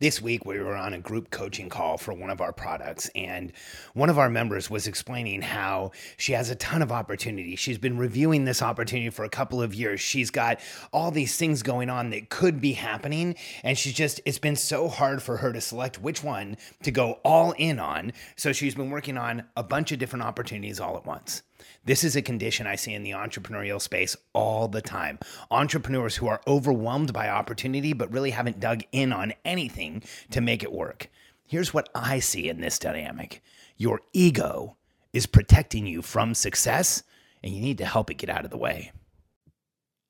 This week, we were on a group coaching call for one of our products, and one of our members was explaining how she has a ton of opportunity. She's been reviewing this opportunity for a couple of years. She's got all these things going on that could be happening, and she's just, it's been so hard for her to select which one to go all in on. So she's been working on a bunch of different opportunities all at once. This is a condition I see in the entrepreneurial space all the time. Entrepreneurs who are overwhelmed by opportunity, but really haven't dug in on anything to make it work. Here's what I see in this dynamic your ego is protecting you from success, and you need to help it get out of the way.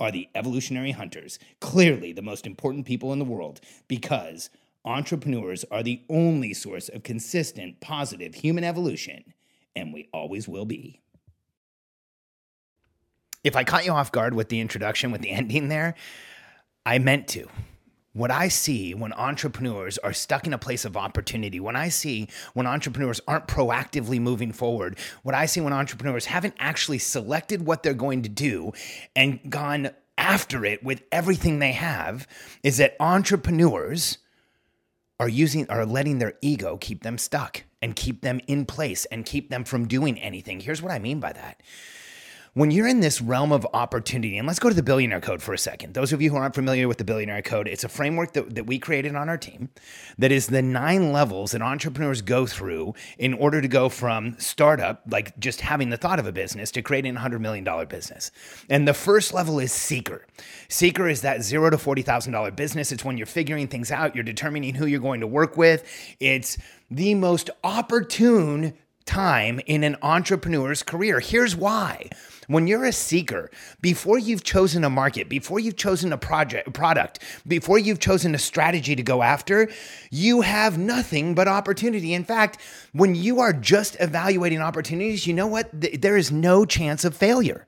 are the evolutionary hunters, clearly the most important people in the world, because entrepreneurs are the only source of consistent, positive human evolution, and we always will be. If I caught you off guard with the introduction, with the ending there, I meant to what I see when entrepreneurs are stuck in a place of opportunity, when I see when entrepreneurs aren't proactively moving forward, what I see when entrepreneurs haven't actually selected what they're going to do and gone after it with everything they have, is that entrepreneurs are using are letting their ego keep them stuck and keep them in place and keep them from doing anything. Here's what I mean by that when you're in this realm of opportunity, and let's go to the billionaire code for a second. Those of you who aren't familiar with the billionaire code, it's a framework that, that we created on our team that is the nine levels that entrepreneurs go through in order to go from startup, like just having the thought of a business, to creating a $100 million business. And the first level is seeker. Seeker is that zero to $40,000 business. It's when you're figuring things out, you're determining who you're going to work with. It's the most opportune time in an entrepreneur's career. Here's why. When you're a seeker, before you've chosen a market, before you've chosen a project, product, before you've chosen a strategy to go after, you have nothing but opportunity. In fact, when you are just evaluating opportunities, you know what? There is no chance of failure.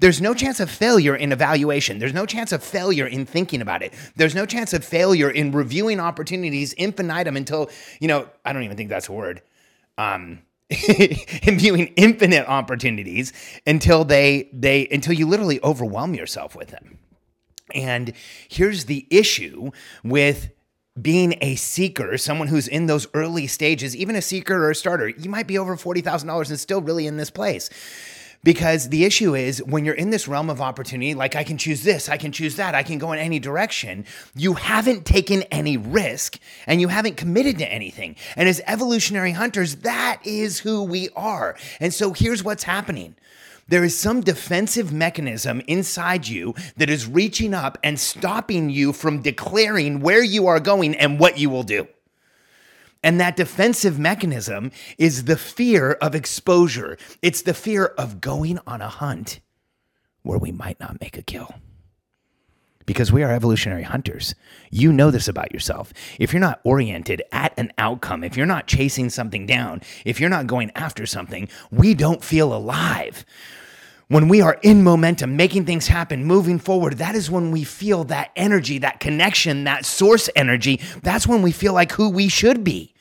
There's no chance of failure in evaluation. There's no chance of failure in thinking about it. There's no chance of failure in reviewing opportunities infinitum until, you know, I don't even think that's a word. Um, viewing infinite opportunities until they they until you literally overwhelm yourself with them. And here's the issue with being a seeker, someone who's in those early stages, even a seeker or a starter, you might be over $40,000 and still really in this place. Because the issue is when you're in this realm of opportunity, like I can choose this, I can choose that, I can go in any direction, you haven't taken any risk and you haven't committed to anything. And as evolutionary hunters, that is who we are. And so here's what's happening. There is some defensive mechanism inside you that is reaching up and stopping you from declaring where you are going and what you will do. And that defensive mechanism is the fear of exposure. It's the fear of going on a hunt where we might not make a kill. Because we are evolutionary hunters. You know this about yourself. If you're not oriented at an outcome, if you're not chasing something down, if you're not going after something, we don't feel alive. When we are in momentum, making things happen, moving forward, that is when we feel that energy, that connection, that source energy. That's when we feel like who we should be.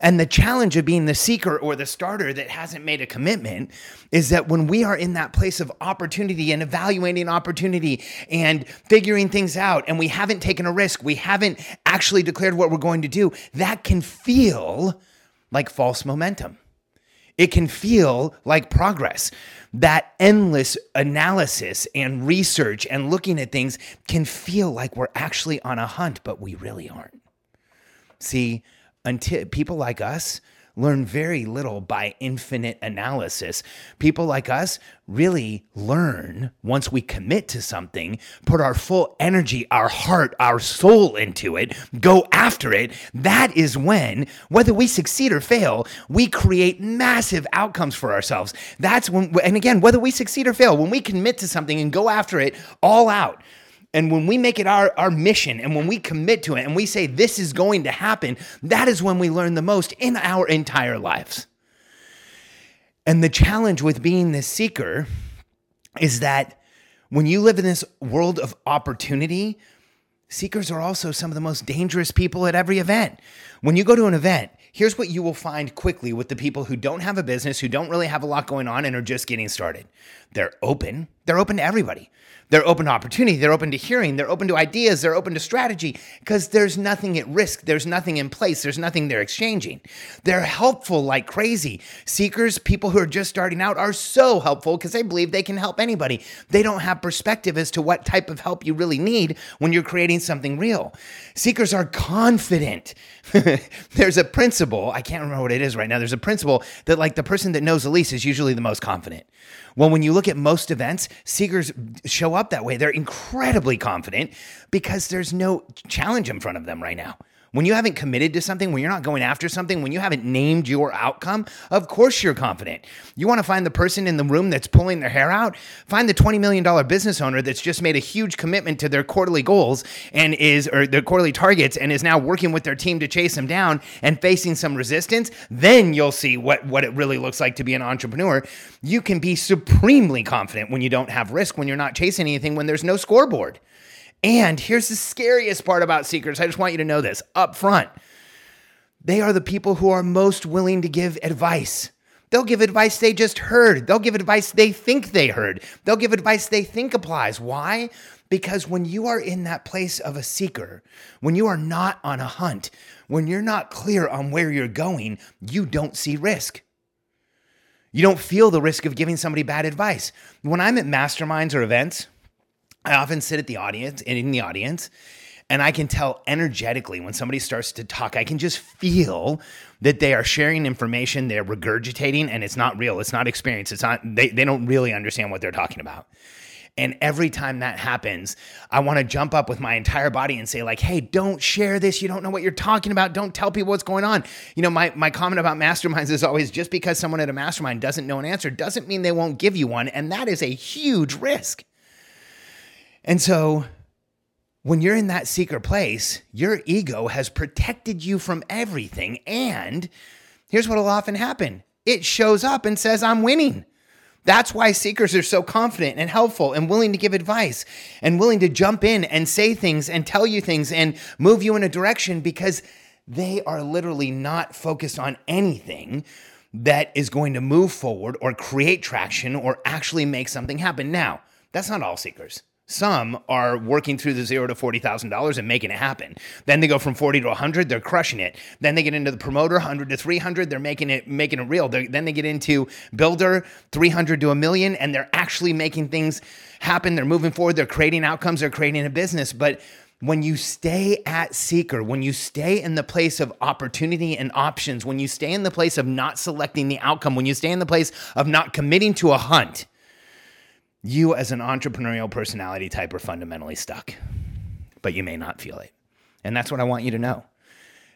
And the challenge of being the seeker or the starter that hasn't made a commitment is that when we are in that place of opportunity and evaluating opportunity and figuring things out, and we haven't taken a risk, we haven't actually declared what we're going to do, that can feel like false momentum. It can feel like progress. That endless analysis and research and looking at things can feel like we're actually on a hunt, but we really aren't. See, until people like us, learn very little by infinite analysis. People like us really learn once we commit to something, put our full energy, our heart, our soul into it, go after it. That is when, whether we succeed or fail, we create massive outcomes for ourselves. That's when, and again, whether we succeed or fail, when we commit to something and go after it all out. And when we make it our, our mission and when we commit to it and we say this is going to happen, that is when we learn the most in our entire lives. And the challenge with being the seeker is that when you live in this world of opportunity, seekers are also some of the most dangerous people at every event. When you go to an event, here's what you will find quickly with the people who don't have a business, who don't really have a lot going on, and are just getting started. They're open, they're open to everybody. They're open to opportunity. They're open to hearing. They're open to ideas. They're open to strategy because there's nothing at risk. There's nothing in place. There's nothing they're exchanging. They're helpful like crazy. Seekers, people who are just starting out, are so helpful because they believe they can help anybody. They don't have perspective as to what type of help you really need when you're creating something real. Seekers are confident. there's a principle, I can't remember what it is right now. There's a principle that, like, the person that knows the least is usually the most confident. Well, when you look at most events, seekers show up that way. They're incredibly confident because there's no challenge in front of them right now. When you haven't committed to something, when you're not going after something, when you haven't named your outcome, of course you're confident. You want to find the person in the room that's pulling their hair out? Find the $20 million business owner that's just made a huge commitment to their quarterly goals and is, or their quarterly targets, and is now working with their team to chase them down and facing some resistance. Then you'll see what, what it really looks like to be an entrepreneur. You can be supremely confident when you don't have risk, when you're not chasing anything, when there's no scoreboard. And here's the scariest part about seekers. I just want you to know this up front. They are the people who are most willing to give advice. They'll give advice they just heard. They'll give advice they think they heard. They'll give advice they think applies. Why? Because when you are in that place of a seeker, when you are not on a hunt, when you're not clear on where you're going, you don't see risk. You don't feel the risk of giving somebody bad advice. When I'm at masterminds or events, I often sit at the audience in the audience and I can tell energetically when somebody starts to talk, I can just feel that they are sharing information, they're regurgitating, and it's not real. It's not experience. It's not, they, they don't really understand what they're talking about. And every time that happens, I want to jump up with my entire body and say, like, hey, don't share this. You don't know what you're talking about. Don't tell people what's going on. You know, my, my comment about masterminds is always just because someone at a mastermind doesn't know an answer doesn't mean they won't give you one. And that is a huge risk. And so when you're in that seeker place, your ego has protected you from everything. And here's what will often happen it shows up and says, I'm winning. That's why seekers are so confident and helpful and willing to give advice and willing to jump in and say things and tell you things and move you in a direction because they are literally not focused on anything that is going to move forward or create traction or actually make something happen. Now, that's not all seekers. Some are working through the zero to forty thousand dollars and making it happen. Then they go from forty to hundred, they're crushing it. Then they get into the promoter, hundred to three hundred, they're making it making it real. They're, then they get into builder, three hundred to a million, and they're actually making things happen. They're moving forward. They're creating outcomes. They're creating a business. But when you stay at seeker, when you stay in the place of opportunity and options, when you stay in the place of not selecting the outcome, when you stay in the place of not committing to a hunt you as an entrepreneurial personality type are fundamentally stuck, but you may not feel it. And that's what I want you to know.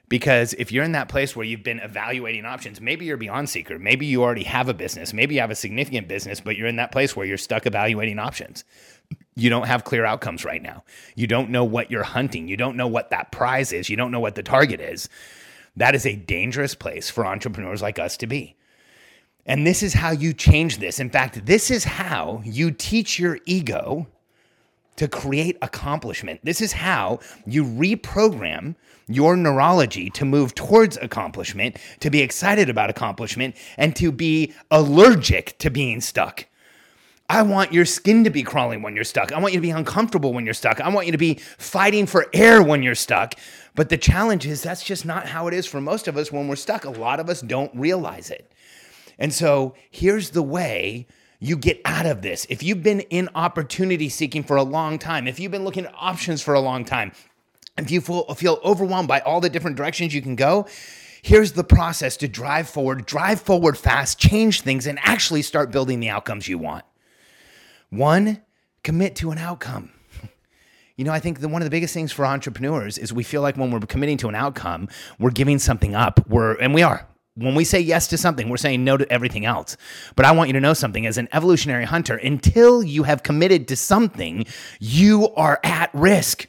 Because if you're in that place where you've been evaluating options, maybe you're beyond seeker, maybe you already have a business, maybe you have a significant business, but you're in that place where you're stuck evaluating options. You don't have clear outcomes right now. You don't know what you're hunting. You don't know what that prize is. You don't know what the target is. That is a dangerous place for entrepreneurs like us to be. And this is how you change this. In fact, this is how you teach your ego to create accomplishment. This is how you reprogram your neurology to move towards accomplishment, to be excited about accomplishment, and to be allergic to being stuck. I want your skin to be crawling when you're stuck. I want you to be uncomfortable when you're stuck. I want you to be fighting for air when you're stuck. But the challenge is that's just not how it is for most of us when we're stuck. A lot of us don't realize it. And so here's the way you get out of this. If you've been in opportunity seeking for a long time, if you've been looking at options for a long time, if you feel, feel overwhelmed by all the different directions you can go, Here's the process to drive forward, drive forward fast, change things, and actually start building the outcomes you want. One, commit to an outcome. You know, I think the, one of the biggest things for entrepreneurs is we feel like when we're committing to an outcome, we're giving something up. We're and we are. When we say yes to something, we're saying no to everything else. But I want you to know something as an evolutionary hunter, until you have committed to something, you are at risk.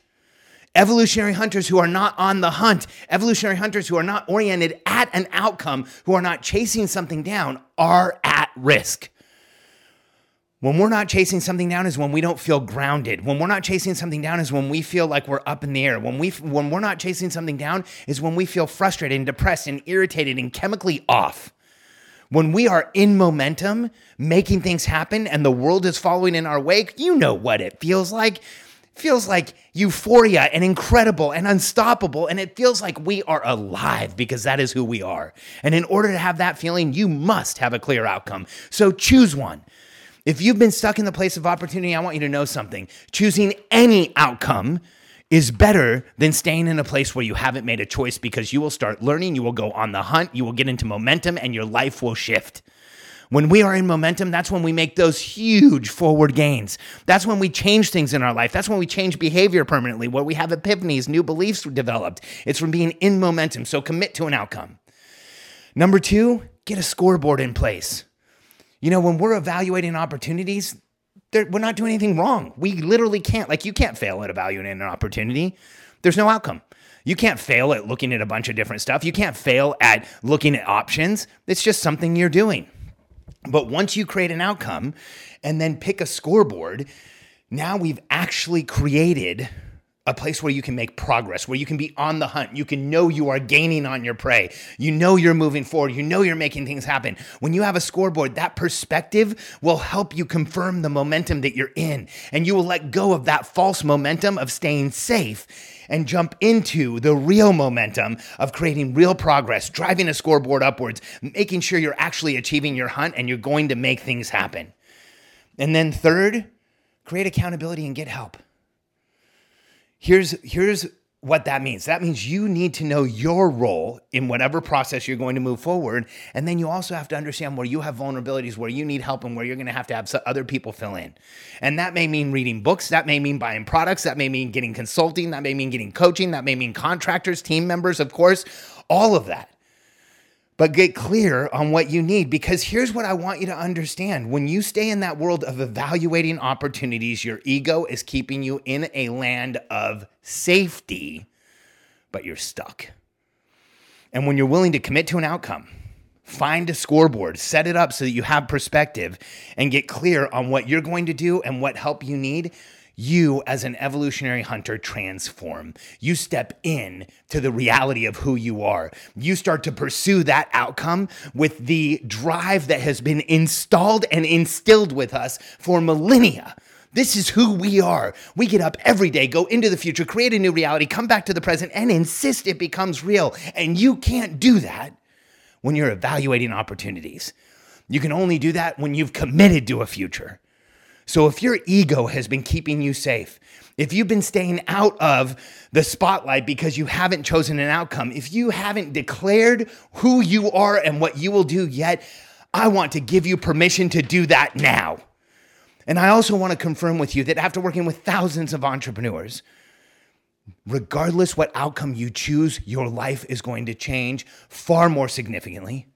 Evolutionary hunters who are not on the hunt, evolutionary hunters who are not oriented at an outcome, who are not chasing something down, are at risk. When we're not chasing something down is when we don't feel grounded. When we're not chasing something down is when we feel like we're up in the air. When we when we're not chasing something down is when we feel frustrated and depressed and irritated and chemically off. When we are in momentum, making things happen and the world is following in our wake, you know what it feels like. It feels like euphoria and incredible and unstoppable and it feels like we are alive because that is who we are. And in order to have that feeling, you must have a clear outcome. So choose one. If you've been stuck in the place of opportunity, I want you to know something. Choosing any outcome is better than staying in a place where you haven't made a choice because you will start learning, you will go on the hunt, you will get into momentum, and your life will shift. When we are in momentum, that's when we make those huge forward gains. That's when we change things in our life. That's when we change behavior permanently, where we have epiphanies, new beliefs developed. It's from being in momentum. So commit to an outcome. Number two, get a scoreboard in place. You know, when we're evaluating opportunities, we're not doing anything wrong. We literally can't, like, you can't fail at evaluating an opportunity. There's no outcome. You can't fail at looking at a bunch of different stuff. You can't fail at looking at options. It's just something you're doing. But once you create an outcome and then pick a scoreboard, now we've actually created a place where you can make progress, where you can be on the hunt. You can know you are gaining on your prey. You know you're moving forward. You know you're making things happen. When you have a scoreboard, that perspective will help you confirm the momentum that you're in. And you will let go of that false momentum of staying safe and jump into the real momentum of creating real progress, driving a scoreboard upwards, making sure you're actually achieving your hunt and you're going to make things happen. And then, third, create accountability and get help. Here's here's what that means. That means you need to know your role in whatever process you're going to move forward. And then you also have to understand where you have vulnerabilities, where you need help, and where you're going to have to have other people fill in. And that may mean reading books, that may mean buying products, that may mean getting consulting, that may mean getting coaching, that may mean contractors, team members, of course, all of that but get clear on what you need because here's what I want you to understand. When you stay in that world of evaluating opportunities, your ego is keeping you in a land of safety, but you're stuck. And when you're willing to commit to an outcome, find a scoreboard, set it up so that you have perspective and get clear on what you're going to do and what help you need, you as an evolutionary hunter transform. You step in to the reality of who you are. You start to pursue that outcome with the drive that has been installed and instilled with us for millennia. This is who we are. We get up every day, go into the future, create a new reality, come back to the present, and insist it becomes real. And you can't do that when you're evaluating opportunities. You can only do that when you've committed to a future. So if your ego has been keeping you safe, if you've been staying out of the spotlight because you haven't chosen an outcome, if you haven't declared who you are and what you will do yet, I want to give you permission to do that now. And I also want to confirm with you that after working with thousands of entrepreneurs, regardless what outcome you choose, your life is going to change far more significantly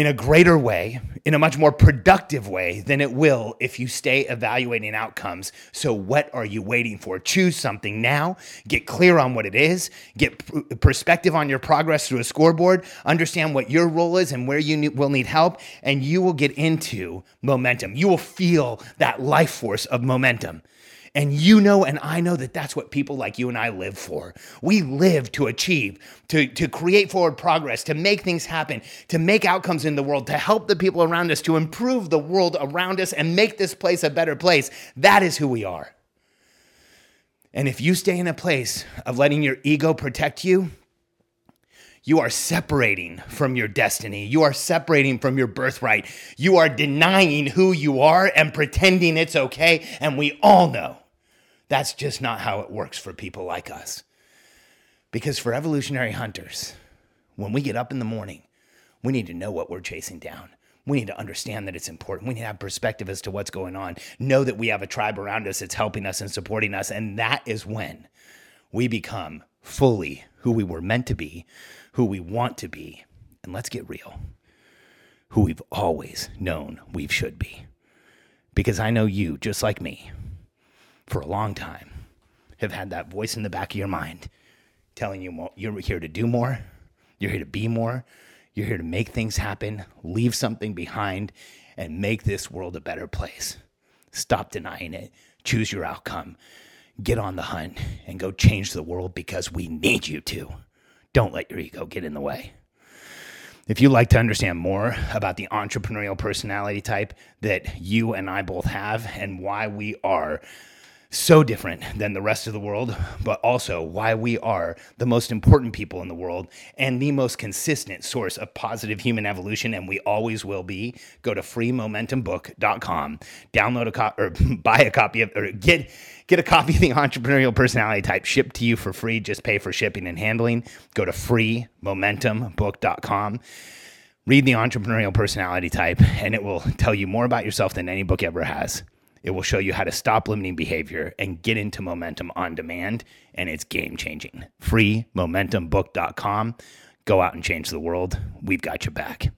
in a greater way, in a much more productive way than it will if you stay evaluating outcomes. So, what are you waiting for? Choose something now, get clear on what it is, get perspective on your progress through a scoreboard, understand what your role is and where you will need help, and you will get into momentum. You will feel that life force of momentum. And you know, and I know that that's what people like you and I live for. We live to achieve, to, to create forward progress, to make things happen, to make outcomes in the world, to help the people around us, to improve the world around us and make this place a better place. That is who we are. And if you stay in a place of letting your ego protect you, you are separating from your destiny. You are separating from your birthright. You are denying who you are and pretending it's okay. And we all know that's just not how it works for people like us. Because for evolutionary hunters, when we get up in the morning, we need to know what we're chasing down. We need to understand that it's important. We need to have perspective as to what's going on. Know that we have a tribe around us that's helping us and supporting us. And that is when we become fully who we were meant to be, who we want to be. And let's get real who we've always known we should be. Because I know you, just like me, for a long time, have had that voice in the back of your mind telling you you're here to do more, you're here to be more, you're here to make things happen, leave something behind, and make this world a better place. Stop denying it, choose your outcome, get on the hunt, and go change the world because we need you to. Don't let your ego get in the way. If you'd like to understand more about the entrepreneurial personality type that you and I both have and why we are so different than the rest of the world, but also why we are the most important people in the world and the most consistent source of positive human evolution, and we always will be. Go to freemomentumbook.com, download a copy or buy a copy of or get get a copy of the entrepreneurial personality type shipped to you for free. Just pay for shipping and handling. Go to freemomentumbook.com. Read the entrepreneurial personality type, and it will tell you more about yourself than any book ever has. It will show you how to stop limiting behavior and get into momentum on demand, and it's game changing. Freemomentumbook.com. Go out and change the world. We've got your back.